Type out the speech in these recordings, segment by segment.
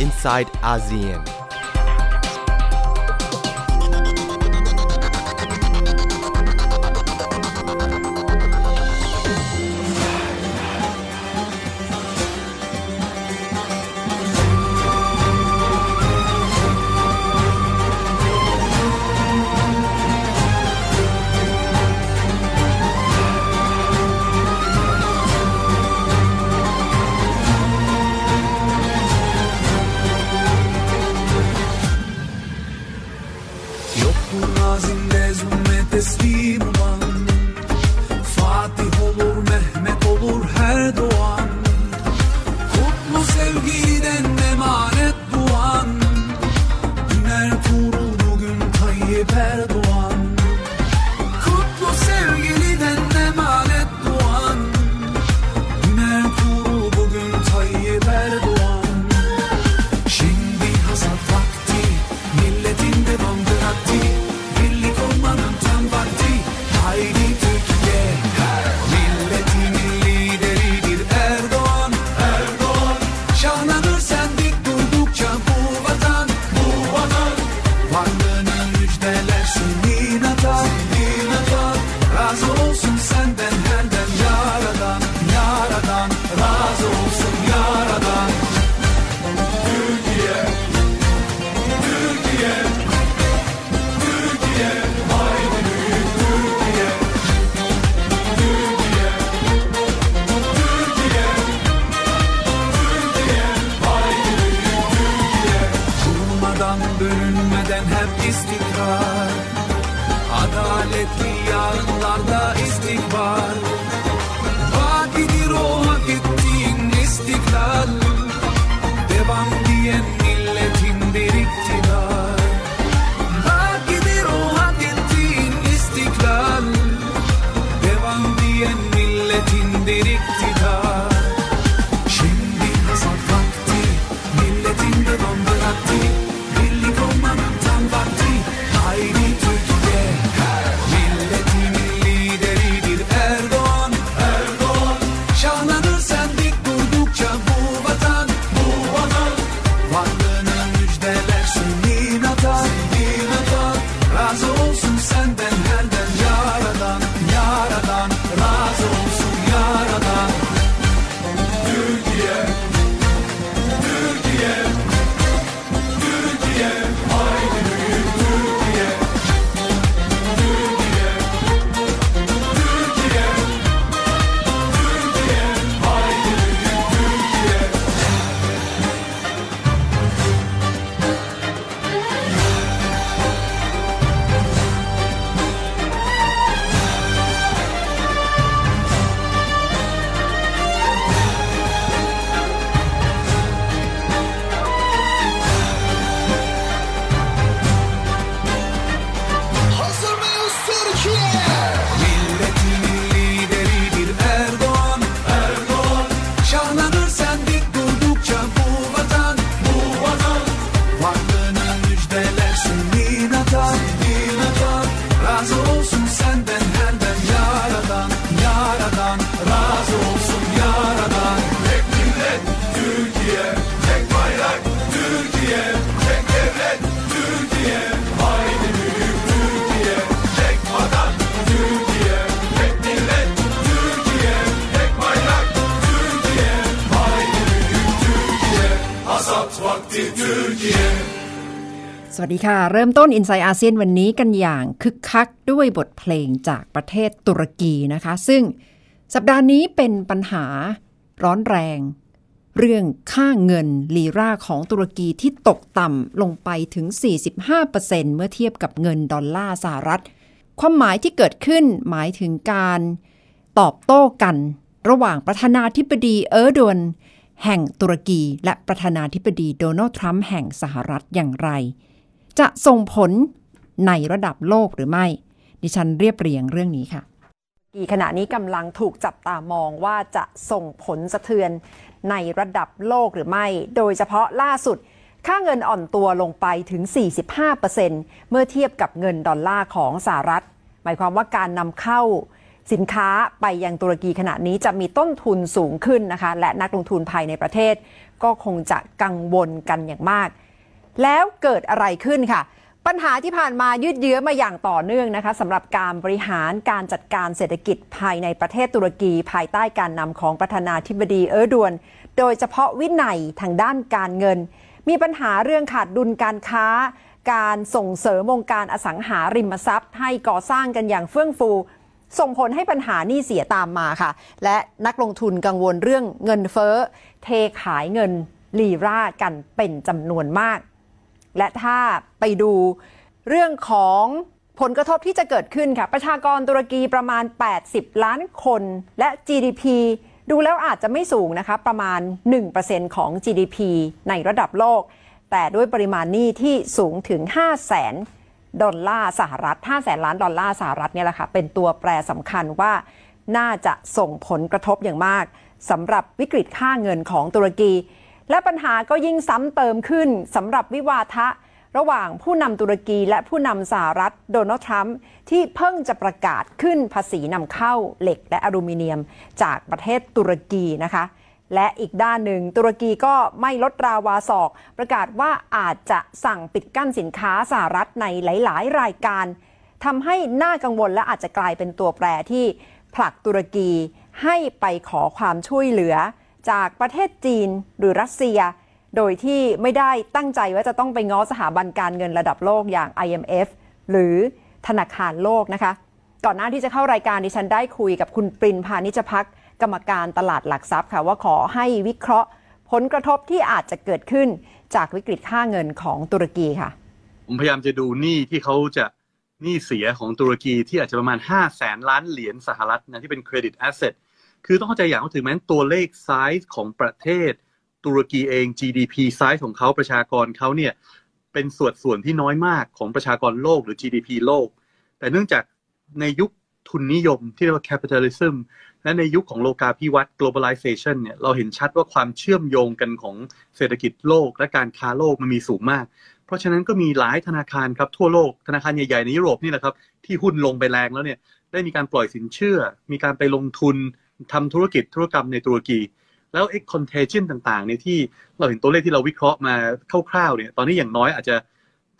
inside ASEAN. Bölünmeden hep istikrar Adaletli yarınlarda Razı olsun senden สวัสดีค่ะ เริ่มต้น i n s i ซ e ์อาเซียนวันนี้กันอย่างคึกคักด้วยบทเพลงจากประเทศตุรกีนะคะ ซึ่งสัปดาห์นี้เป็นปัญหาร้อนแรง เรื่องค่าเงินลีราของตุรกีที่ตกต่ำลงไปถึง 45%เมื่อเทียบกับเงินดอลลาร์สหรัฐ ความหมายที่เกิดขึ้นหมายถึงการตอบโต้กัน ระหว่างประธานาธิบดีเออร์โดนแห่งตุรกี และประธานาธิบดีโดนัลด์ทรัมป์แห่งสหรัฐอย่างไร จะส่งผลในระดับโลกหรือไม่ ดิฉันเรียบเรียงเรื่องนี้ค่ะขณะนี้กำลังถูกจับตามองว่าจะส่งผลสะเทือนในระดับโลกหรือไม่ โดยเฉพาะล่าสุด ค่าเงินอ่อนตัวลงไปถึง 45%เมื่อเทียบกับเงินดอลลาร์ของสหรัฐ หมายความว่าการนำเข้าสินค้าไปยังตุรกีขณะนี้จะมีต้นทุนสูงขึ้นนะคะ และนักลงทุนภายในประเทศ ก็คงจะกังวลกันอย่างมาก แล้วเกิดอะไรขึ้นค่ะ ปัญหาที่ผ่านมายืดเยื้อมาอย่างต่อเนื่องนะคะสำหรับการบริหารการจัดการเศรษฐกิจภายในประเทศตุรกี ภายใต้การนำของประธานาธิบดีเออร์ดวน โดยเฉพาะวินัยทางด้านการเงิน มีปัญหาเรื่องขาดดุลการค้า การส่งเสริมวงการอสังหาริมทรัพย์ ให้ก่อสร้างกันอย่างเฟื่องฟูส่งผลให้ปัญหานี้เสียตามมาค่ะ และนักลงทุนกังวลเรื่องเงินเฟ้อ เทขายเงินลีรากันเป็นจำนวนมาก และถ้าไปดูเรื่องของผลกระทบที่จะเกิดขึ้นค่ะ ประชากรตุรกีประมาณ 80 ล้านคน และ GDP ดูแล้วอาจจะไม่สูงนะคะ ประมาณ 1%ของ GDP ในระดับโลก แต่ด้วยปริมาณหนี้ที่สูงถึง 5 0 0แสนดอลลาร์สหรัฐ5แสนล้านดอลลาร์สหรัฐเนี่ยแหละค่ะ เป็นตัวแปรสำคัญว่าน่าจะส่งผลกระทบอย่างมากสำหรับวิกฤตค่าเงินของตุรกี และปัญหาก็ยิ่งซ้ำเติมขึ้นสำหรับวิวาทะ ระหว่างผู้นำตุรกีและผู้นำสหรัฐโดนัลด์ทรัมป์ที่เพิ่งจะประกาศขึ้นภาษีนำเข้าเหล็กและอลูมิเนียมจากประเทศตุรกีนะคะ และอีกด้านหนึ่งตุรกีก็ไม่ลดราวาศอก ประกาศว่าอาจจะสั่งปิดกั้นสินค้าสหรัฐในหลาย ๆ รายการทำให้น่ากังวลและอาจจะกลายเป็นตัวแปรที่ผลักตุรกีให้ไปขอความช่วยเหลือ จากประเทศจีนหรือรัสเซีย โดยที่ไม่ได้ตั้งใจว่าจะต้องไปง้อสถาบันการเงินระดับโลกอย่าง IMF หรือธนาคารโลกนะคะ ก่อนหน้าที่จะเข้ารายการดิฉันได้คุยกับคุณปรินพานิชพักกรรมการตลาดหลักทรัพย์ค่ะว่าขอให้วิเคราะห์ ผลกระทบที่อาจจะเกิดขึ้นจากวิกฤตค่าเงินของตุรกีค่ะ ผมพยายามจะดูหนี้ที่เขาจะหนี้เสียของตุรกีที่อาจจะประมาณ 5 0 0แสนล้านเหรียญสหรัฐนะที่เป็น credit asset คือต้องเข้าใจอย่างว่าถึงแม้ตัวเลขไซส์ของประเทศ ตุรกีเอง GDP ไซส์ของเขาประชากรเขาเนี่ยเป็นส่วนส่วนที่น้อยมากของประชากรโลกหรือ GDP โลก แต่เนื่องจากในยุคทุนนิยมที่เรียกว่า capitalism และในยุคของโลกาภิวัตน์ globalization เนี่ยเราเห็นชัดว่าความเชื่อมโยงกันของเศรษฐกิจโลกและการค้าโลกมันมีสูงมาก เพราะฉะนั้นก็มีหลายธนาคารครับทั่วโลกธนาคารใหญ่ๆในยุโรปนี่แหละครับที่หุ้นลงไปแรงแล้วเนี่ยได้มีการปล่อยสินเชื่อ มีการไปลงทุน ทำธุรกิจธุรกรรมในตุรกี แล้วไอ้ contagion ต่างๆเนี่ยที่เราเห็นตัวเลขที่เราวิเคราะห์มาคร่าวๆเนี่ยตอนนี้อย่างน้อยอาจจะ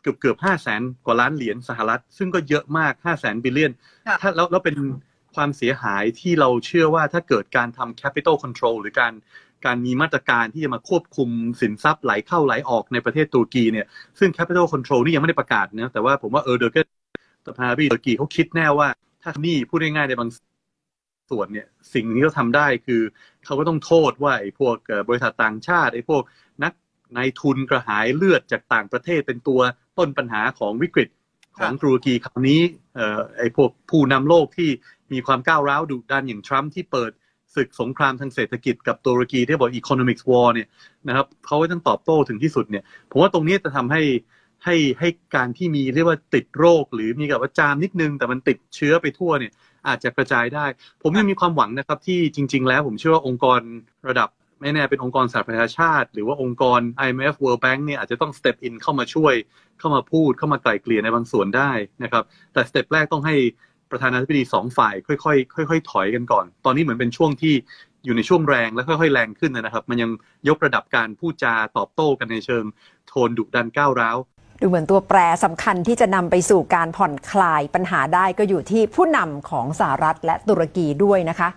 เกือบเกือบห้าแสนกว่าล้านเหรียญสหรัฐ ซึ่งก็เยอะมากห้าแสนบิลเลียนค่ะถ้าแล้วแล้วเป็นความเสียหายที่เราเชื่อว่าถ้าเกิดการทำ capital control หรือการการมีมาตรการที่จะมาควบคุมสินทรัพย์ไหลเข้าไหลออกในประเทศตุรกีเนี่ยซึ่ง capital control นี่ยังไม่ได้ประกาศนะแต่ว่าผมว่าเออเดอร์เกตพาบีตุรกีเขาคิดแน่ว่า ถ้านี่พูดง่ายๆในบาง ส่วนเนี่ยสิ่งที่เขาทำได้คือเขาก็ต้องโทษว่าไอ้พวกเอ่อบริษัทต่างชาติไอ้พวกนักนายทุนกระหายเลือดจากต่างประเทศเป็นตัวต้นปัญหาของวิกฤตของตุรกีคราวนี้เอ่อไอ้พวกผู้นำโลกที่มีความก้าวร้าวดุดันอย่างทรัมป์ที่เปิดศึกสงครามทางเศรษฐกิจกับตุรกีที่บอก economics war เนี่ยนะครับเขาก็ต้องตอบโต้ถึงที่สุดเนี่ยผมว่าตรงนี้จะทำให้ ให้ให้การที่มีเรียกว่าติดโรค หรือมีกับว่าจามนิดนึง แต่มันติดเชื้อไปทั่วเนี่ย อาจจะกระจายได้ ผมยังมีความหวังนะครับ ที่จริง ๆ แล้วผมเชื่อว่าองค์กรระดับไม่แน่เป็นองค์กรสหประชาชาติ หรือว่าองค์กร IMF World Bank เนี่ยอาจจะต้อง step in เข้ามาช่วย เข้ามาพูดเข้ามาไกล่เกลี่ยในบางส่วนได้นะครับ แต่สเต็ปแรกต้องให้ประธานาธิบดีสองฝ่าย ค่อยๆค่อยๆถอยกันก่อน ตอนนี้เหมือนเป็นช่วงที่อยู่ในช่วงแรงและค่อยๆแรงขึ้นนะครับ มันยังยกระดับการพูดจาตอบโต้กันในเชิง โทนดุดันก้าวร้าว ดูเหมือนตัวแปรสำคัญที่จะนำไปสู่การผ่อนคลายปัญหาได้ก็อยู่ที่ผู้นำของสหรัฐและตุรกีด้วยนะคะ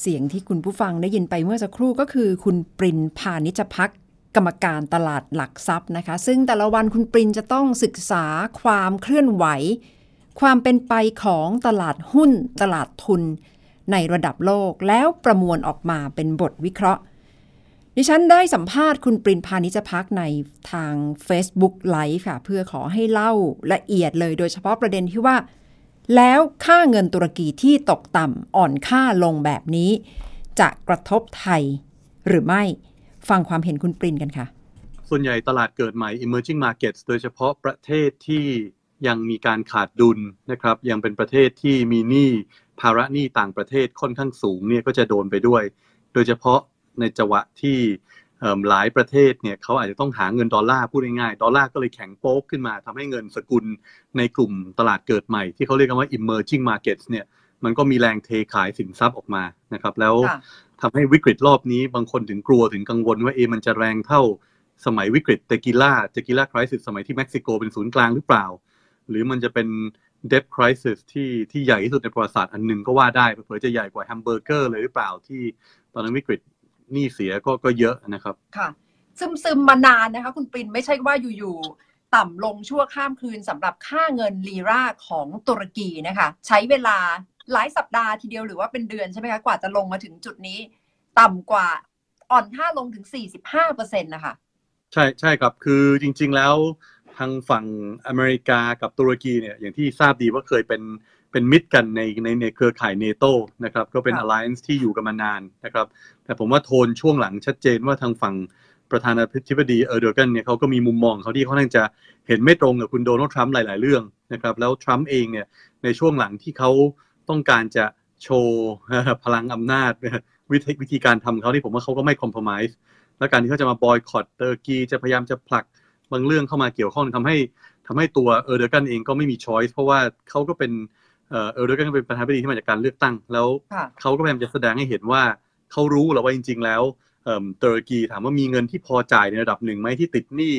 เสียงที่คุณผู้ฟังได้ยินไปเมื่อสักครู่ก็คือ คุณปรินพานิชพักกรรมการตลาดหลักทรัพย์นะคะ ซึ่งแต่ละวันคุณปรินจะต้องศึกษาความเคลื่อนไหว ความเป็นไปของตลาดหุ้น ตลาดทุน ในระดับโลกแล้วประมวลออกมาเป็นบทวิเคราะห์ ดิฉันได้สัมภาษณ์คุณปรินพานิชพักในทาง Facebook Live ค่ะ เพื่อขอให้เล่าละเอียดเลย โดยเฉพาะประเด็นที่ว่า แล้วค่าเงินตุรกีที่ตกต่ำอ่อนค่าลงแบบนี้ จะกระทบไทยหรือไม่ฟังความเห็นคุณปรินกันค่ะ ส่วนใหญ่ตลาดเกิดใหม่ emerging markets โดยเฉพาะประเทศที่ยังมีการขาดดุลนะครับ ยังเป็นประเทศที่มีหนี้ภาระหนี้ต่างประเทศค่อนข้างสูงเนี่ยก็จะโดนไปด้วย โดยเฉพาะ ในจังหวะที่หลายประเทศเนี่ยเขาอาจจะต้องหาเงินดอลลาร์พูดง่ายๆดอลลาร์ก็เลยแข็งโป๊กขึ้นมาทำให้เงินสกุลในกลุ่มตลาดเกิดใหม่ ที่เขาเรียกกันว่า emerging markets เนี่ยมันก็มีแรงเทขายสินทรัพย์ออกมานะครับแล้วค่ะทำให้วิกฤตรอบนี้บางคนถึงกลัวถึงกังวลว่าเอมันจะแรงเท่าสมัยวิกฤต Tequila Tequila Crisis สมัยที่เม็กซิโกเป็นศูนย์กลางหรือเปล่า หรือมันจะเป็นเด t คริสที่ที่ใหญ่ที่สุดในประวัติศาสตร์อันหนึ่งก็ว่าได้เผื่อจะใหญ่กว่าแฮมเบอร์เกอร์เลยหรือเปล่าที่ตอนนั้นวิกฤต หนี้เสียก็ก็เยอะนะครับค่ะ ซึมซึมๆมานานนะคะ คุณปรินไม่ใช่ว่าอยู่ๆต่ำลงชั่วข้ามคืนสำหรับค่าเงินลีราของตุรกีนะคะ ใช้เวลาหลายสัปดาห์ทีเดียวหรือว่าเป็นเดือนใช่ไหมคะกว่าจะลงมาถึงจุดนี้ ต่ำกว่าอ่อนค่าลงถึง 45เปอร์เซ็นต์นะคะใช่ใช่ครับคือจริง ๆแล้วทางฝั่งอเมริกากับตุรกีเนี่ยอย่างที่ทราบดีว่าเคยเป็น เป็นมิตรกันในในในเครือข่ายเนโตนะครับก็เป็นครับ alliance ที่อยู่กันมานานนะครับแต่ผมว่าโทนช่วงหลังชัดเจนว่าทางฝั่งประธานาธิบดีเออร์โดกันเนี่ยเขาก็มีมุมมองเขาที่เขาน่างจะเห็นไม่ตรงกับคุณโดนัลด์ทรัมป์หลาย ๆ เรื่องนะครับแล้วทรัมป์เองเนี่ยในช่วงหลังที่เขาต้องการจะโชว์พลังอำนาจวิธีวิธีการทำเขาที่ผมว่าเขาก็ไม่คอมเพลมไ s e และการที่เขาจะมาบอยคอตเตอร์กีจะพยายามจะผลักบางเรื่องเข้ามาเกี่ยวข้องทำให้ทำให้ตัวเออร์โดกันเองก็ไม่มีช้อยส์เพราะว่าเขาก็เป็น เออเออร์โดกันก็เป็นประธานาธิบดีที่มาจากการเลือกตั้ง แล้วค่ะเขาก็พยายามจะแสดงให้เห็นว่าเขารู้แหล้วว่าจริง ๆ แล้วเอิ่มตุรกีถามว่ามีเงินที่พอจ่ายในระดับหนึ่งไหมที่ติดหนี้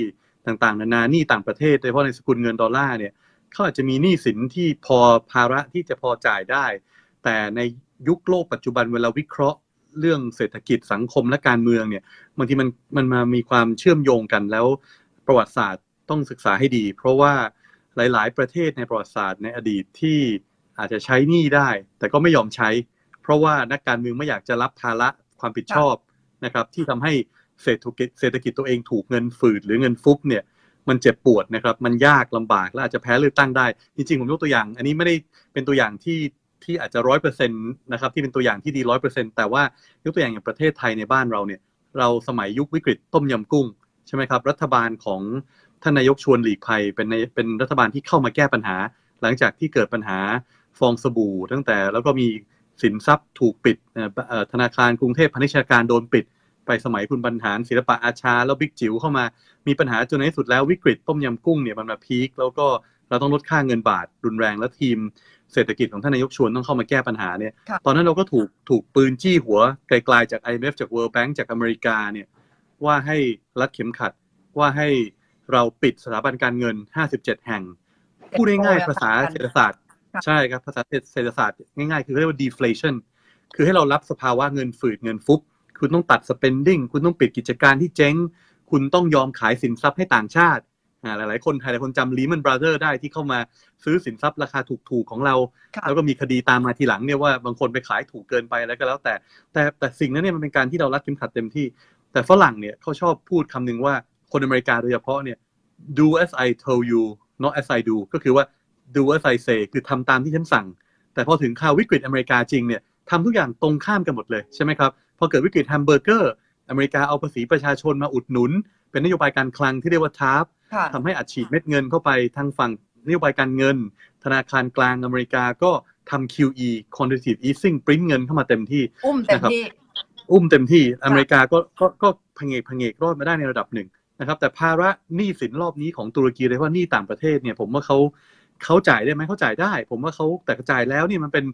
ต่างๆ นานาหนี้ต่างประเทศโดยเฉพาะในสกุลเงินดอลลาร์เนี่ยเขาอาจจะมีหนี้สินที่พอภาระที่จะพอจ่ายได้ แต่ในยุคโลกปัจจุบันเวลาวิเคราะห์เรื่องเศรษฐกิจสังคมและการเมืองเนี่ยบางทีมันมันมามีความเชื่อมโยงกันแล้วประวัติศาสตร์ต้องศึกษาให้ดี เพราะว่าหลาย ๆ ประเทศในประวัติศาสตร์ในอดีตที่ อาจจะใช้หนี้ได้ แต่ก็ไม่ยอมใช้ เพราะว่านักการเมืองไม่อยากจะรับภาระความผิดชอบนะครับที่ทำให้เศรษฐกิจเศรษฐกิจตัวเองถูกเงินฝืดหรือเงินฟุบเนี่ยมันเจ็บปวดนะครับมันยากลำบากและอาจจะแพ้เลือกตั้งได้ จริงๆผมยกตัวอย่าง อันนี้ไม่ได้เป็นตัวอย่างที่ที่อาจจะร้อยเปอร์เซ็นต์นะครับที่เป็นตัวอย่างที่ดีร้อยเปอร์เซ็นต์แต่ว่ายกตัวอย่างอย่างประเทศไทยในบ้านเราเนี่ยเราสมัยยุควิกฤตต้มยำกุ้งใช่ไหมครับรัฐบาลของท่านนายกชวนหลีกภัยเป็นในเป็นรัฐบาลที่เข้ามาแก้ปัญหา หลังจากที่เกิดปัญหา ฟองสบู่ ตั้งแต่แล้วก็มีสินทรัพย์ถูกปิดเอ่อเอ่อธนาคารกรุงเทพพาณิชยการโดนปิด ไปสมัยคุณบรรหารศิลปะอาชา แล้วบิ๊กจิ๋วเข้ามามีปัญหาจนในที่สุดแล้ววิกฤตต้มยำกุ้งเนี่ยมันมาพีคแล้วก็เราต้องลดค่าเงินบาทรุนแรงและทีมเศรษฐกิจของท่านนายกชวนต้องเข้ามาแก้ปัญหาเนี่ยค่ะตอนนั้นเราก็ถูกถูกปืนจี้หัวไกลๆจาก IMF จาก World Bank จากอเมริกาเนี่ยว่าให้รัดเข็มขัดว่าให้เราปิดสถาบันการเงิน 57 แห่ง พูดง่ายๆภาษาเศรษฐศาสตร์ค่ะ ใช่ครับภาษาเศรษฐศาสตร์ง่ายๆ คือเรียกว่า deflation คือให้เรารับสภาวะเงินฝืดเงินฟุบคุณต้องตัด spending คุณต้องปิดกิจการที่เจ๊ง คุณต้องยอมขายสินทรัพย์ให้ต่างชาติอ่าหลายๆคนไทยหลายคนจำ Lehman Brothers ได้ที่เข้ามาซื้อสินทรัพย์ราคาถูกๆของเราค่ะแล้วก็มีคดีตามมาทีหลังเนี่ยว่าบางคนไปขายถูกเกินไปแล้วก็แล้วแต่ แต่แต่สิ่งนั้นเนี่ยมันเป็นการที่เรารัดเข็มขัดเต็มที่ แต่ฝรั่งเนี่ยเขาชอบพูดคำหนึ่งว่าคนอเมริกาโดยเฉพาะเนี่ย do as I told you not as I do ก็คือว่า do as I say คือทำตามที่ฉันสั่ง แต่พอถึงข่าววิกฤตอเมริกาจริงเนี่ยทำทุกอย่างตรงข้ามกันหมดเลยใช่ไหมครับ พอเกิดวิกฤตแฮมเบอร์เกอร์อเมริกาเอาภาษีประชาชนมาอุดหนุน เป็นนโยบายการคลังที่เรียกว่า TARP ค่ะทำให้อัดฉีดเม็ดเงินเข้าไปทางฝั่งนโยบายการเงิน ธนาคารกลางอเมริกาก็ทำ QE quantitative easing print เงินเข้ามาเต็มที่อุ้มเต็มนะครับที่อุ้มเต็มที่อเมริกาก็ก็ก็พงเอกพงเอกรอดมาได้ในระดับหนึ่งนะครับ แต่ภาระหนี้สินรอบนี้ของตุรกีเลยว่าหนี้ต่างประเทศเนี่ย ผมว่าเขา เขาจ่ายได้ไหมเขาจ่ายได้ ผมว่าเขาแต่จ่ายแล้วนี่มันเป็น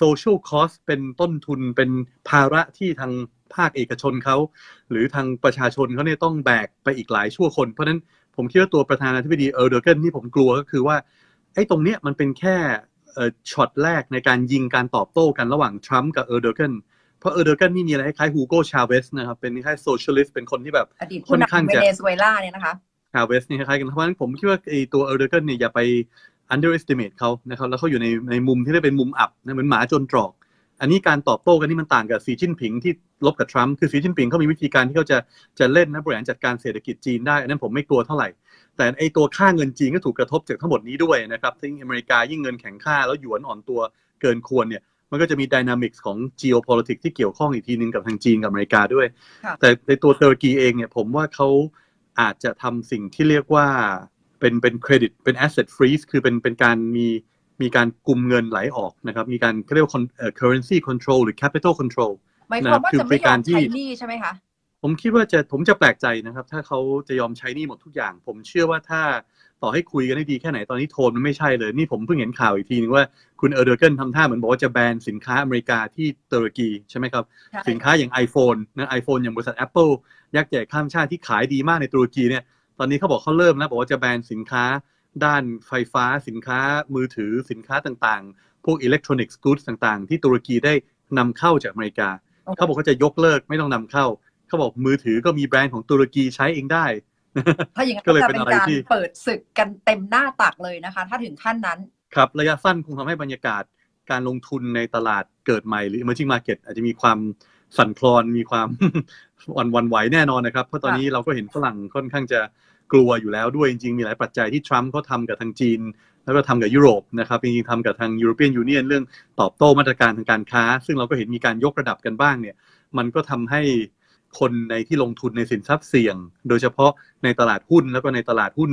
social cost เป็นต้นทุนเป็นภาระที่ทางภาคเอกชนเขา หรือทางประชาชนเขาเนี่ยต้องแบกไปอีกหลายชั่วคน เพราะฉะนั้นผมคิดว่าตัวประธานาธิบดีเออร์โดเกนที่ผมกลัวก็คือว่าไอ้ตรงเนี้ยมันเป็นแค่เอ่อช็อตแรกในการยิงการตอบโต้กันระหว่างทรัมป์กับเออร์โดเกนเพราะเออร์โดเกนนี่มีอะไรคล้ายฮูโกชาเวสนะครับ เป็นคล้าย socialist เป็นคนที่แบบอดีตค่ผู้อนข้างนำเวจะเนซุเอลาเนี่ยนะคะชาเวสนี่คล้ายๆกันเพราะฉะนั้นผมคิดว่าไอ้ตัวเออร์โดเกนเนี่ยอย่าไป underestimate เขานะครับแล้วเขาอยู่ในในมุมที่เรียกเป็นมุมอับนะเหมือนหมาจนตรอก อันนี้การตอบโต้กันนี่มันต่างกับสีจิ้นผิงที่รบกับทรัมป์คือสีจิ้นผิงเขามีวิธีการที่เขาจะจะเล่นนะบริหารจัดการเศรษฐกิจจีนได้อันนั้นผมไม่กลัวเท่าไหร่ แต่ไอ้ตัวค่าเงินจีนก็ถูกกระทบจากทั้งหมดนี้ด้วยนะครับที่อเมริกายิ่งเงินแข็งค่าแล้วหยวนอ่อนตัวเกินควรเนี่ยมันก็จะมี dynamics ของ geopolitics ที่เกี่ยวข้องอีกทีนึงกับทางจีนกับอเมริกาด้วย แต่ในตัวตุรกีเองเนี่ยผมว่าเขาอาจจะทำสิ่งที่เรียกว่า เป็นเป็นเครดิตเป็น asset freeze คือเป็นเป็นการมีมีการกุมเงินไหลออกนะครับ มีการเขาเรียกว่า con- เอ่อ currency control หรือ capital control หมายความว่าคือจะไม่เป็นการยอมที่ใช้หนี้ใช่ไหมคะ ผมคิดว่าจะผมจะแปลกใจนะครับ ถ้าเขาจะยอมใช้หนี้หมดทุกอย่าง ผมเชื่อว่าถ้าต่อให้คุยกันได้ดีแค่ไหนตอนนี้โทนมันไม่ใช่เลย นี่ผมเพิ่งเห็นข่าวอีกทีนึงว่าคุณเออร์เดอร์เกนทำท่าเหมือนบอกว่าจะแบนสินค้าอเมริกาที่ตุรกีใช่ไหมครับใช่สินค้าอย่าง iPhone นะ iPhone อย่างบริษัท Apple ยักษ์ใหญ่ข้ามชาติที่ขายดีมากในตุรกีเนี่ย ตอนนี้เขาบอกเขาเริ่มแล้วบอกว่าจะแบนสินค้าด้านไฟฟ้าสินค้ามือถือสินค้าต่างๆ พวก electronics goods ต่างๆ ที่ตุรกีได้นำเข้าจากอเมริกาโอ้โหเขาบอกเขาจะยกเลิกไม่ต้องนำเข้า เขาบอกมือถือก็มีแบรนด์ของตุรกีใช้เองได้ถ้าอย่างนั้นก็ก็เลยจะเป็นเป็นอะไรการที่เปิดศึกกันเต็มหน้าตักเลยนะคะ ถ้าถึงขั้นนั้น ครับระยะสั้นคงทำให้บรรยากาศการลงทุนในตลาดเกิดใหม่หรือ emerging market อาจจะมีความ สั่นคลอนมีความหวันหวันไหวแน่นอนนะครับ เพราะตอนนี้เราก็เห็นฝรั่งค่อนข้างจะกลัวอยู่แล้วด้วยจริงๆ มีหลายปัจจัยที่ทรัมป์เขาทำกับทางจีน แล้วก็ทำกับยุโรปนะครับจริงๆทำกับทาง European Union เรื่องตอบโต้มาตรการทางการค้า ซึ่งเราก็เห็นมีการยกระดับกันบ้างเนี่ยมันก็ทำให้คนในที่ลงทุนในสินทรัพย์เสี่ยง โดยเฉพาะในตลาดหุ้นแล้วก็ในตลาดหุ้น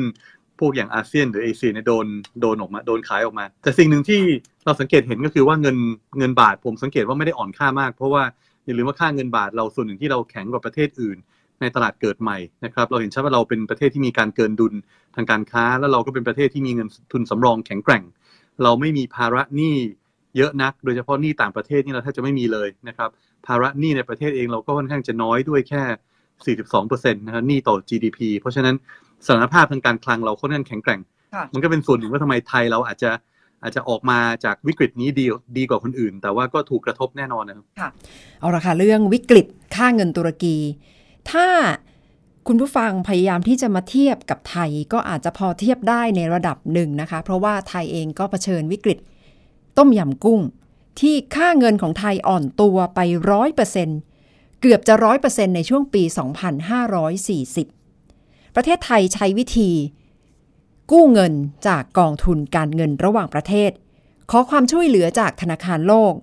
พวกอย่างอาเซียนหรือเอเชียเนี่ยโดนโดนออกมาโดนขายออกมา แต่สิ่งหนึ่งที่เราสังเกตเห็นก็คือว่าเงินเงินบาทผมสังเกตว่าไม่ได้อ่อนค่ามาก เพราะว่า อย่าลืมว่าค่าเงินบาทเราส่วนหนึ่งที่เราแข็งกว่าประเทศอื่น ในตลาดเกิดใหม่นะครับ เราเห็นชัดว่าเราเป็นประเทศที่มีการเกินดุลทางการค้า แล้วเราก็เป็นประเทศที่มีเงินทุนสำรองแข็งแกร่ง เราไม่มีภาระหนี้เยอะนัก โดยเฉพาะหนี้ต่างประเทศนี่เราแทบจะไม่มีเลยนะครับ ภาระหนี้ในประเทศเองเราก็ค่อนข้างจะน้อยด้วยแค่ 42%นะครับหนี้ต่อ GDP เพราะฉะนั้นสถานภาพทางการคลังเราค่อนข้างแข็งแกร่งค่ะมันก็เป็นส่วนหนึ่งว่าทำไมไทยเราอาจจะ อาจจะออกมาจากวิกฤตนี้ดีดีกว่าคนอื่น แต่ว่าก็ถูกกระทบแน่นอนนะครับค่ะเอาละค่ะเรื่องวิกฤตค่าเงินตุรกี ถ้าคุณผู้ฟังพยายามที่จะมาเทียบกับไทยก็อาจจะพอเทียบได้ในระดับหนึ่งนะคะ เพราะว่าไทยเองก็เผชิญวิกฤต ต้มยำกุ้ง ที่ค่าเงินของไทยอ่อนตัวไปร้อยเปอร์เซ็นเกือบจะร้อยเปอร์เซ็นในช่วงปี 2540 ประเทศไทยใช้วิธี กู้เงินจากกองทุนการเงินระหว่างประเทศ ขอความช่วยเหลือจากธนาคารโลก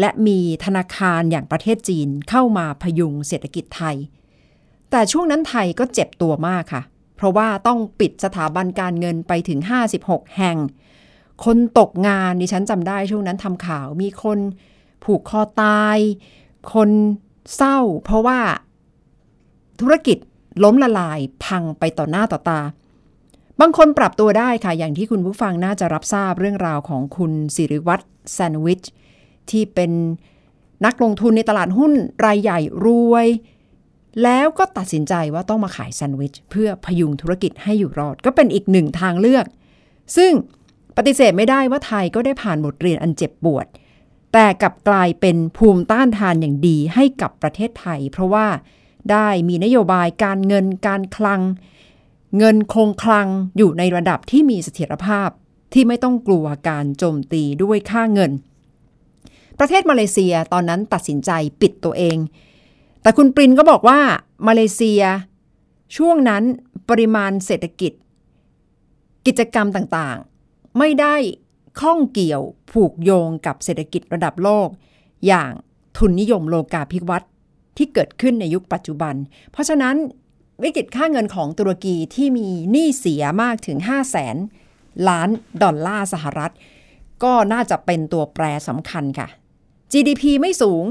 และมีธนาคารอย่างประเทศจีนเข้ามาพยุงเศรษฐกิจไทย แต่ช่วงนั้นไทยก็เจ็บตัวมากค่ะ เพราะว่าต้องปิดสถาบันการเงินไปถึง 56 แห่ง คนตกงานดิฉันจำได้ช่วงนั้นทำข่าวมีคนผูกคอตาย คนเศร้า เพราะว่าธุรกิจล้มละลายพังไปต่อหน้าต่อตา บางคนปรับตัวได้ค่ะ อย่างที่คุณผู้ฟังน่าจะรับทราบเรื่องราวของคุณสิริวัตรแซนด์วิช ที่เป็นนักลงทุนในตลาดหุ้นรายใหญ่รวย แล้วก็ตัดสินใจว่าต้องมาขายแซนด์วิช เพื่อพยุงธุรกิจให้อยู่รอด ก็เป็นอีกหนึ่งทางเลือก ซึ่งปฏิเสธไม่ได้ว่าไทยก็ได้ผ่านบทเรียนอันเจ็บปวด แต่กลับกลายเป็นภูมิต้านทานอย่างดีให้กับประเทศไทย เพราะว่าได้มีนโยบายการเงินการคลัง เงินคงคลังอยู่ในระดับที่มีเสถียรภาพที่ไม่ต้องกลัวการโจมตีด้วยค่าเงิน ประเทศมาเลเซียตอนนั้นตัดสินใจปิดตัวเอง แต่คุณปรินก็บอกว่ามาเลเซีย ช่วงนั้นปริมาณเศรษฐกิจ กิจกรรมต่างๆ ไม่ได้ข้องเกี่ยวผูกโยงกับเศรษฐกิจระดับโลก อย่างทุนนิยมโลกาภิวัตน์ที่เกิดขึ้นในยุคปัจจุบัน เพราะฉะนั้น วิกฤตค่าเงินของตุรกีที่มีหนี้เสียมากถึง 5 0 0แสนล้านดอลลาร์สหรัฐ ก็น่าจะเป็นตัวแปรสำคัญค่ะ GDP ไม่สูง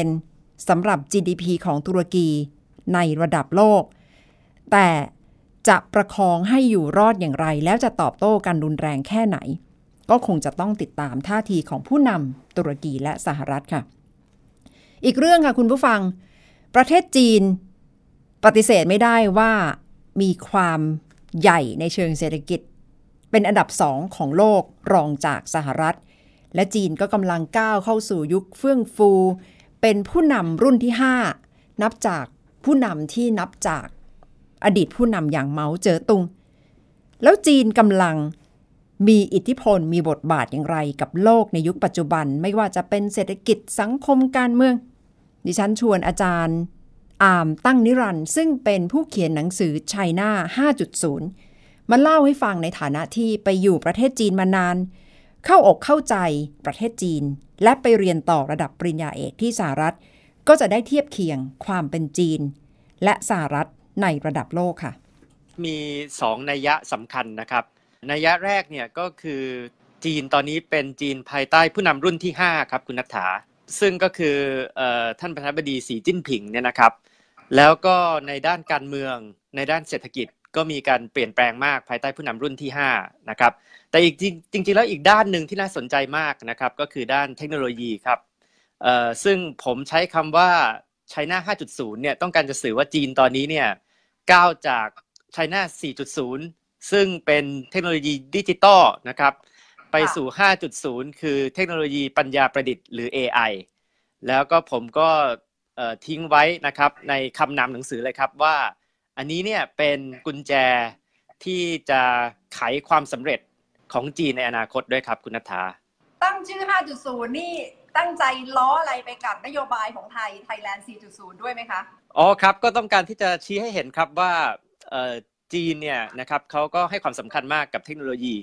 1%สำหรับ GDP ของตุรกีในระดับโลก แต่จะประคองให้อยู่รอดอย่างไร แล้วจะตอบโต้กันรุนแรงแค่ไหน ก็คงจะต้องติดตามท่าทีของผู้นำตุรกีและสหรัฐค่ะ อีกเรื่องค่ะคุณผู้ฟัง ประเทศจีน ปฏิเสธไม่ได้ว่ามีความใหญ่ในเชิงเศรษฐกิจ เป็นอันดับสองของโลกรองจากสหรัฐ และจีนก็กำลังก้าวเข้าสู่ยุคเฟื่องฟู เป็นผู้นำรุ่นที่ 5 นับจากผู้นำที่นับจากอดีตผู้นำอย่างเหมาเจ๋อตุง แล้วจีนกำลังมีอิทธิพลมีบทบาทอย่างไรกับโลกในยุคปัจจุบัน ไม่ว่าจะเป็นเศรษฐกิจสังคมการเมือง ดิฉันชวนอาจารย์ อามตั้งนิรันด์ซึ่งเป็นผู้เขียนหนังสือไชน่า5.0 มาเล่าให้ฟังในฐานะที่ไปอยู่ประเทศจีนมานาน เข้าอกเข้าใจประเทศจีน และไปเรียนต่อระดับปริญญาเอกที่สหรัฐ ก็จะได้เทียบเคียงความเป็นจีน และสหรัฐในระดับโลกค่ะ มีสองนัยยะสำคัญนะครับ นัยยะแรกเนี่ยก็คือจีนตอนนี้เป็นจีนภายใต้ผู้นำรุ่นที่ 5 ครับคุณนัฐาซึ่งก็คือออท่านประธานาธิบดีสีจิ้นผิงเนี่ยนะครับ แล้วก็ในด้านการเมืองในด้านเศรษฐกิจก็มีการเปลี่ยนแปลงมากภายใต้ผู้นำรุ่นที่5นะครับแต่อีกจริงๆแล้วอีกด้านหนึ่งที่น่าสนใจมากนะครับก็คือด้านเทคโนโลยีครับซึ่งผมใช้คำว่า China 5.0 เนี่ยต้องการจะสื่อว่าจีนตอนนี้เนี่ยก้าวจาก China 4.0 ซึ่งเป็นเทคโนโลยีดิจิตอลนะครับไปสู่ 5.0 คือเทคโนโลยีปัญญาประดิษฐ์หรือ AI แล้วก็ผมก็ ทิ้งไว้นะครับในคำนำหนังสือเลยครับว่า อันนี้เนี่ยเป็นกุญแจที่จะไขความสำเร็จของจีนในอนาคตด้วยครับคุณนัทธาตั้งชื่อ 5.0 นี่ตั้งใจล้ออะไรไปกับนโยบายของไทย Thailand 4.0 ด้วยไหมคะ อ๋อครับ ก็ต้องการที่จะชี้ให้เห็นครับว่าเอ่อจีนเนี่ยนะครับเขาก็ให้ความสำคัญมากกับเทคโนโลยี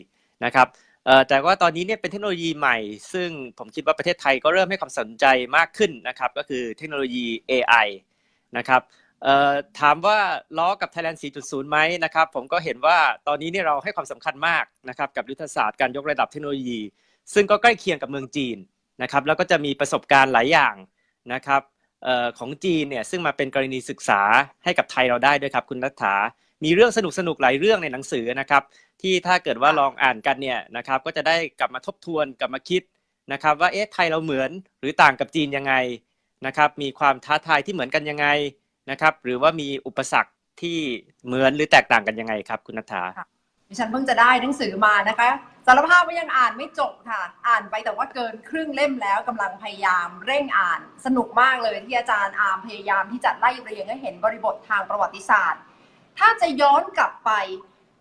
นะครับเอ่อ แต่ว่าตอนนี้เนี่ยเป็นเทคโนโลยีใหม่ ซึ่งผมคิดว่าประเทศไทยก็เริ่มให้ความสนใจมากขึ้นนะครับ ก็คือเทคโนโลยี AI นะครับถามว่าล้อกับ Thailand 4.0 ไหมนะครับ ผมก็เห็นว่าตอนนี้เนี่ยเราให้ความสำคัญมากนะครับกับยุทธศาสตร์การยกระดับเทคโนโลยี ซึ่งก็ใกล้เคียงกับเมืองจีนนะครับ แล้วก็จะมีประสบการณ์หลายอย่างนะครับออของจีนเนี่ยซึ่งมาเป็นกรณีศึกษาให้กับไทยเราได้ด้วยครับคุณนัทธา มีเรื่องสนุกสนุกๆหลายเรื่องในหนังสือนะครับ ที่ถ้าเกิดว่าลองอ่านกันเนี่ยนะครับก็จะได้กลับมาทบทวนกลับมาคิดนะครับ ว่าเอ๊ะไทยเราเหมือนหรือต่างกับจีนยังไงนะครับมีความท้าทายที่เหมือนกันยังไงนะครับ หรือว่ามีอุปสรรคที่เหมือนหรือแตกต่างกันยังไงครับ คุณนัทธาดิฉันเพิ่งจะได้หนังสือมานะคะสารภาพว่ายังอ่านไม่จบค่ะ อ่านไปแต่ว่าเกินครึ่งเล่มแล้วกำลังพยายามเร่งอ่านสนุกมากเลยที่อาจารย์อาร์มพยายามที่จะไล่เรียงให้เห็นบริบททางประวัติศาสตร์ ถ้าจะย้อนกลับไป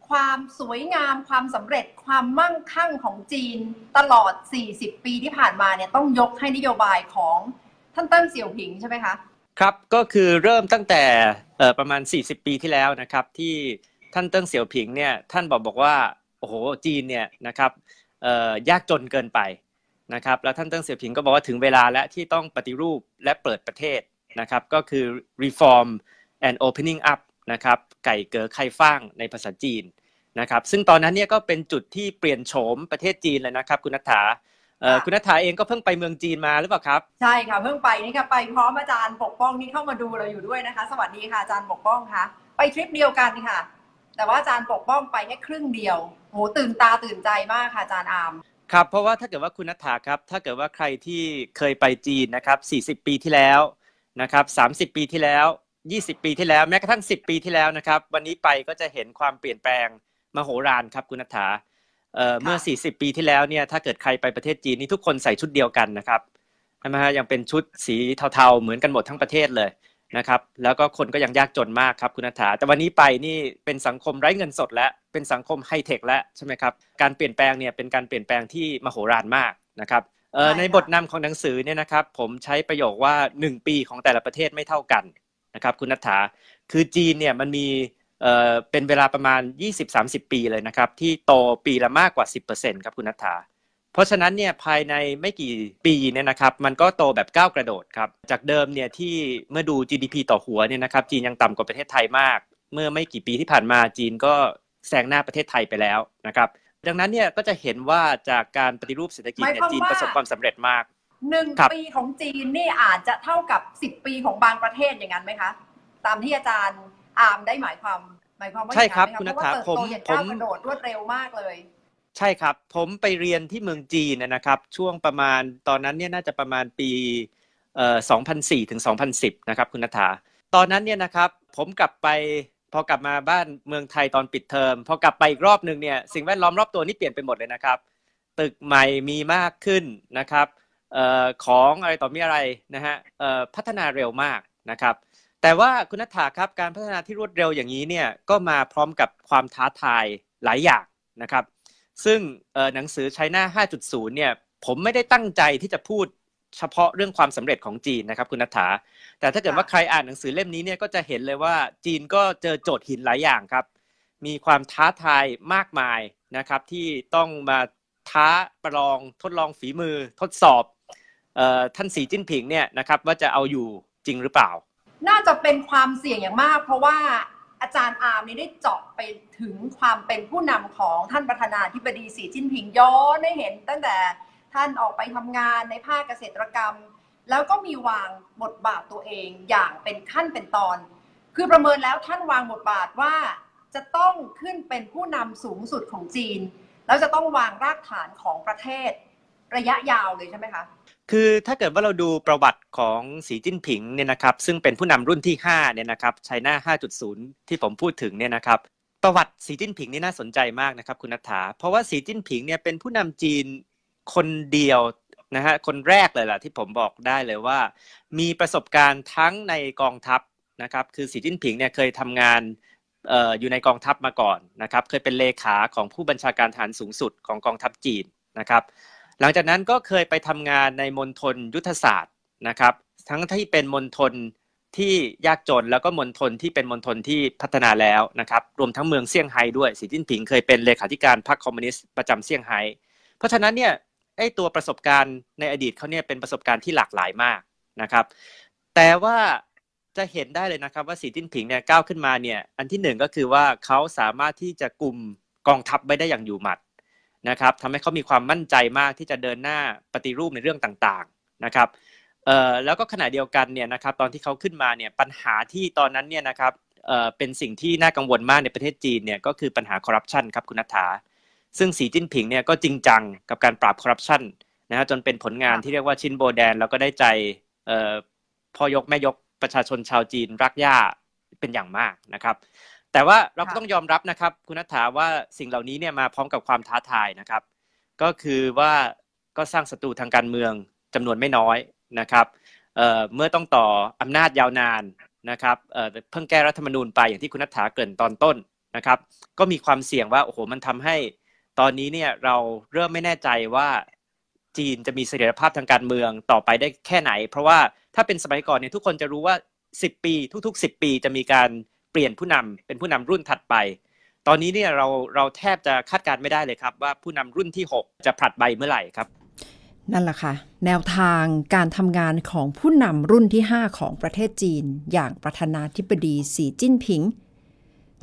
ความสวยงาม ความสำเร็จ ความมั่งคั่งของจีนตลอด 40 ปีที่ผ่านมาเนี่ยต้องยกให้นโยบายของท่านเติ้งเสี่ยวผิงใช่ไหมคะ ครับ ก็คือเริ่มตั้งแต่ประมาณ 40 ปีที่แล้วนะครับ ที่ท่านเติ้งเสี่ยวผิงเนี่ยท่านบอกบอกว่าโอ้โหจีนเนี่ยนะครับยากจนเกินไปนะครับแล้วท่านเติ้งเสี่ยวผิงก็บอกว่าถึงเวลาแล้วที่ต้องปฏิรูปและเปิดประเทศนะครับก็คือ reform and opening up นะครับไก่เก๋อไข่ฟ้างในภาษาจีนนะครับซึ่งตอนนั้นเนี่ยก็เป็นจุดที่เปลี่ยนโฉมประเทศจีนเลยนะครับ คุณนัทธาเอ่อค่ะคุณนัทธาเองก็เพิ่งไปเมืองจีนมาหรือเปล่าครับ ใช่ค่ะเพิ่งไปนี่ค่ะไปพร้อมอาจารย์ปกป้องนี่เข้ามาดูเราอยู่ด้วยนะคะ สวัสดีค่ะอาจารย์ปกป้องคะไปทริปเดียวกันค่ะ แต่ว่าอาจารย์ปกป้องไปแค่ครึ่งเดียวโหตื่นตาตื่นใจมากค่ะอาจารย์อาร์มครับเพราะว่าถ้าเกิดว่าคุณนัทธาครับถ้าเกิดว่าใครที่เคยไปจีนนะครับ40 ปีที่แล้วนะครับ30 ปีที่แล้ว 20 ปีที่แล้วแม้กระทั่ง 10 ปีที่แล้วนะครับ วันนี้ไปก็จะเห็นความเปลี่ยนแปลงมโหฬารครับคุณนัทธาเอ่อเมื่อ 40 ปีที่แล้วเนี่ยถ้าเกิดใครไปประเทศจีนนี่ทุกคนใส่ชุดเดียวกันนะครับใช่ไหมฮะยังเป็นชุดสีเทาๆ เหมือนกันหมดทั้งประเทศเลยนะครับ แล้วก็คนก็ยังยากจนมากครับคุณนัทธาแต่วันนี้ไปนี่เป็นสังคมไร้เงินสดและเป็นสังคมไฮเทคแล้วใช่ไหมครับการเปลี่ยนแปลงเนี่ยเป็นการเปลี่ยนแปลงที่มโหฬารมากนะครับเอ่อใช่ค่ะในบทนำของหนังสือเนี่ยนะครับผมใช้ประโยคว่า 1 ปีของแต่ละประเทศไม่เท่ากัน นะครับคุณนัทธาคือจีนเนี่ยมันมีเอ่อเป็นเวลาประมาณ 20-30 ปีเลยนะครับ ที่โตปีละมากกว่า 10%ครับคุณนัทธาเพราะฉะนั้นเนี่ยภายในไม่กี่ปีเนี่ยนะครับมันก็โตแบบก้าวกระโดดครับจากเดิมเนี่ยที่เมื่อดู GDP ต่อหัวเนี่ยนะครับจีนยังต่ำกว่าประเทศไทยมาก เมื่อไม่กี่ปีที่ผ่านมาจีนก็แซงหน้าประเทศไทยไปแล้วนะครับดังนั้นเนี่ยก็จะเห็นว่าจากการปฏิรูปเศรษฐกิจเนี่ยหมายความจีนว่าประสบความสำเร็จมาก หนึ่งครับ ปีของจีนนี่อาจจะเท่ากับสิบปีของบางประเทศอย่างนั้นไหมคะ ตามที่อาจารย์อาร์มได้หมายความหมายความว่าใช่ครับอย่างคุณนั้นนัไหมทคะเพราะว่าเติบโตผมอย่างผก้าวมกระโดดรวดเร็วมากเลย ใช่ครับ ผมไปเรียนที่เมืองจีนเนยนะครับ ช่วงประมาณตอนนั้นเนี่ยน่าจะประมาณปีเอ่อ2004 ถึง 2010 นะครับคุณนัทาตอนนั้นเนี่ยนะครับผมกลับไปพอกลับมาบ้านเมืองไทยตอนปิดเทอม พอกลับไปอีกรอบหนึ่งเนี่ยสิ่งแวดล้อมรอบตัวนี่เปลี่ยนไปหมดเลยนะครับ ตึกใหม่มีมากขึ้นนะครับเอ่อ ของอะไรต่อมีอะไรนะฮะพัฒนาเร็วมากนะครับ แต่ว่าคุณนัทธาครับการพัฒนาที่รวดเร็วอย่างนี้เนี่ยก็มาพร้อมกับความท้าทายหลายอย่างนะครับ ซึ่งเอ่อหนังสือ China 5.0 เนี่ยผมไม่ได้ตั้งใจที่จะพูดเฉพาะเรื่องความสำเร็จของจีนนะครับคุณนัทธาแต่ถ้าเกิดว่าใครอ่านหนังสือเล่มนี้เนี่ยก็จะเห็นเลยว่าจีนก็เจอโจทย์หินหลายอย่างครับ มีความท้าทายมากมายนะครับที่ต้องมาท้าประลองทดลองฝีมือทดสอบ ท่านสีจิ้นผิงเนี่ยนะครับว่าจะเอาอยู่จริงหรือเปล่า น่าจะเป็นความเสี่ยงอย่างมาก เพราะว่าอาจารย์อาร์มนี่ได้เจาะไปถึงความเป็นผู้นำของท่านประธานาธิบดีสีจิ้นผิงย้อนให้เห็น ตั้งแต่ท่านออกไปทำงานในภาคเกษตรกรรม แล้วก็มีวางบทบาทตัวเองอย่างเป็นขั้นเป็นตอน คือประเมินแล้วท่านวางบทบาทว่าจะต้องขึ้นเป็นผู้นำสูงสุดของจีน แล้วจะต้องวางรากฐานของประเทศระยะยาวเลยใช่ไหมคะ คือถ้าเกิดว่าเราดูประวัติของสีจิ้นผิงเนี่ยนะครับ ซึ่งเป็นผู้นำรุ่นที่5เนี่ยนะครับไชน่า5.0 ที่ผมพูดถึงเนี่ยนะครับ ประวัติสีจิ้นผิงนี่น่าสนใจมากนะครับคุณนัทธาเพราะว่าสีจิ้นผิงเนี่ยเป็นผู้นำจีนคนเดียวนะฮะคนแรกเลยล่ะที่ผมบอกได้เลยว่า มีประสบการณ์ทั้งในกองทัพนะครับ คือสีจิ้นผิงเนี่ยเคยทำงานเอ่ออยู่ในกองทัพมาก่อนนะครับ เคยเป็นเลขาของผู้บัญชาการทหารสูงสุดของกองทัพจีนนะครับ หลังจากนั้นก็เคยไปทำงานในมณฑลยุทธศาสตร์นะครับ ทั้งที่เป็นมณฑลที่ยากจนแล้วก็มณฑลที่เป็นมณฑลที่พัฒนาแล้วนะครับ รวมทั้งเมืองเซี่ยงไฮ้ด้วยสีจิ้นผิงเคยเป็นเลขาธิการพรรคคอมมิวนิสต์ประจำเซี่ยงไฮ้เพราะฉะนั้นเนี่ยไอ้ตัวประสบการณ์ในอดีตเขาเนี่ยเป็นประสบการณ์ที่หลากหลายมากนะครับ แต่ว่าจะเห็นได้เลยนะครับว่าสีจิ้นผิงเนี่ยก้าวขึ้นมาเนี่ยอันที่หนึ่งก็คือว่าเขาสามารถที่จะกลุ่มกองทัพไว้ได้อย่างอยู่หมัด นะครับทำให้เขามีความมั่นใจมากที่จะเดินหน้าปฏิรูปในเรื่องต่างๆนะครับเอ่อแล้วก็ขณะเดียวกันเนี่ยนะครับตอนที่เขาขึ้นมาเนี่ยปัญหาที่ตอนนั้นเนี่ยนะครับเอ่อเป็นสิ่งที่น่ากังวลมากในประเทศจีนเนี่ยก็คือปัญหาคอร์รัปชันครับคุณนัทธาซึ่งสีจิ้นผิงเนี่ยก็จริงจังกับการปราบคอร์รัปชันนะฮะจนเป็นผลงานที่เรียกว่าชินโบแดน แล้วก็ได้ใจเอ่อพ่อยกแม่ยกประชาชนชาวจีนรักย่าเป็นอย่างมากนะครับ แต่ว่าเราก็ค่ะต้องยอมรับนะครับ คุณนัทธาว่าสิ่งเหล่านี้เนี่ยมาพร้อมกับความท้าทายนะครับ ก็คือว่าก็สร้างศัตรูทางการเมืองจำนวนไม่น้อยนะครับเอ่อเมื่อต้องต่ออำนาจยาวนานนะครับเอ่อเพิ่งแก้รัฐธรรมนูญไปอย่างที่คุณนัทธาเกริ่นตอนต้นนะครับ ก็มีความเสี่ยงว่าโอ้โหมันทำให้ตอนนี้เนี่ยเราเริ่มไม่แน่ใจว่าจีนจะมีเสถียรภาพทางการเมืองต่อไปได้แค่ไหน เพราะว่าถ้าเป็นสมัยก่อนเนี่ยทุกคนจะรู้ว่า 10 ปี ทุกๆ 10 ปีจะมีการเปลี่ยนผู้นำเป็นผู้นำรุ่นถัดไป ตอนนี้เนี่ยเราเราแทบจะคาดการณ์ไม่ได้เลยครับ ว่าผู้นำรุ่นที่ 6 จะผลัดใบเมื่อไหร่ครับ นั่นแหละค่ะ แนวทางการทำงานของผู้นำรุ่นที่ 5 ของประเทศจีน อย่างประธานาธิบดีสีจิ้นผิง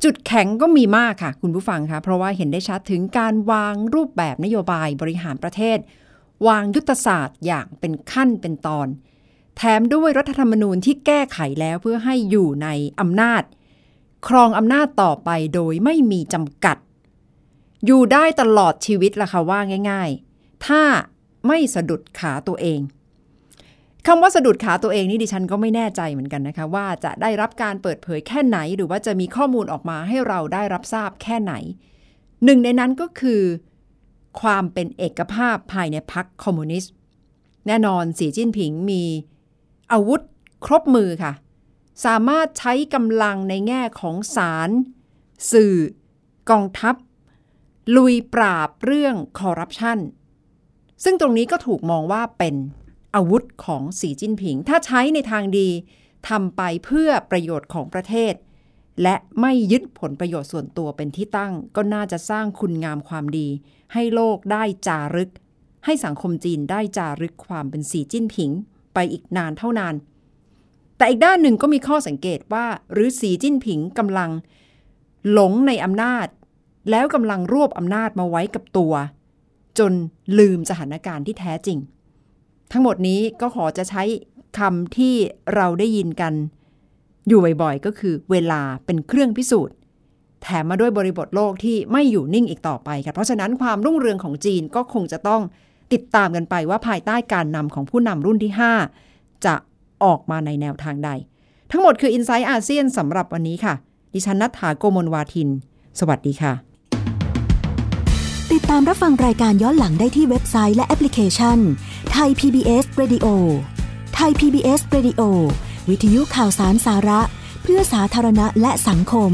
จุดแข็งก็มีมากค่ะ คุณผู้ฟังคะเพราะว่าเห็นได้ชัดถึงการวางรูปแบบนโยบายบริหารประเทศ วางยุทธศาสตร์อย่างเป็นขั้นเป็นตอน แถมด้วยรัฐธรรมนูญที่แก้ไขแล้วเพื่อให้อยู่ในอำนาจ ครองอำนาจต่อไปโดยไม่มีจำกัด อยู่ได้ตลอดชีวิตล่ะค่ะว่าง่าย ๆ ถ้าไม่สะดุดขาตัวเองคำว่าสะดุดขาตัวเองนี่ดิฉันก็ไม่แน่ใจเหมือนกันนะคะ ว่าจะได้รับการเปิดเผยแค่ไหน หรือว่าจะมีข้อมูลออกมาให้เราได้รับทราบแค่ไหน หนึ่งในนั้นก็คือ ความเป็นเอกภาพภายในพรรคคอมมิวนิสต์แน่นอนสีจิ้นผิงมีอาวุธครบมือค่ะ สามารถใช้กำลังในแง่ของศาลสื่อ กองทัพ ลุยปราบเรื่องคอร์รัปชันซึ่งตรงนี้ก็ถูกมองว่าเป็นอาวุธของสีจิ้นผิง ถ้าใช้ในทางดีทำไปเพื่อประโยชน์ของประเทศ และไม่ยึดผลประโยชน์ส่วนตัวเป็นที่ตั้ง ก็น่าจะสร้างคุณงามความดี ให้โลกได้จารึก ให้สังคมจีนได้จารึกความเป็นสีจิ้นผิง ไปอีกนานเท่านาน แต่อีกด้านหนึ่งก็มีข้อสังเกตว่า หรือสีจิ้นผิงกำลัง หลงในอำนาจ แล้วกำลังรวบอำนาจมาไว้กับตัว จนลืมสถานการณ์ที่แท้จริง ทั้งหมดนี้ก็ขอจะใช้คำที่เราได้ยินกัน อยู่บ่อยๆ ก็คือเวลาเป็นเครื่องพิสูจน์ แถมมาด้วยบริบทโลกที่ไม่อยู่นิ่งอีกต่อไปค่ะ เพราะฉะนั้นความรุ่งเรืองของจีนก็คงจะต้องติดตามกันไปว่าภายใต้การนำของผู้นำรุ่นที่ 5 จะ ออกมาในแนวทางใด ทั้งหมดคือ i n s i ซต์อาเซียนสำหรับวันนี้ค่ะ ดิฉันนัฐาโกมลวาทิน สวัสดีค่ะ ติดตามรับฟังรายการย้อนหลังได้ที่เว็บไซต์และแอปพลิเคชันไทย PBS Radio ไทย PBS Radio วิทยุข่าวสารสาระ เพื่อสาธารณะและสังคม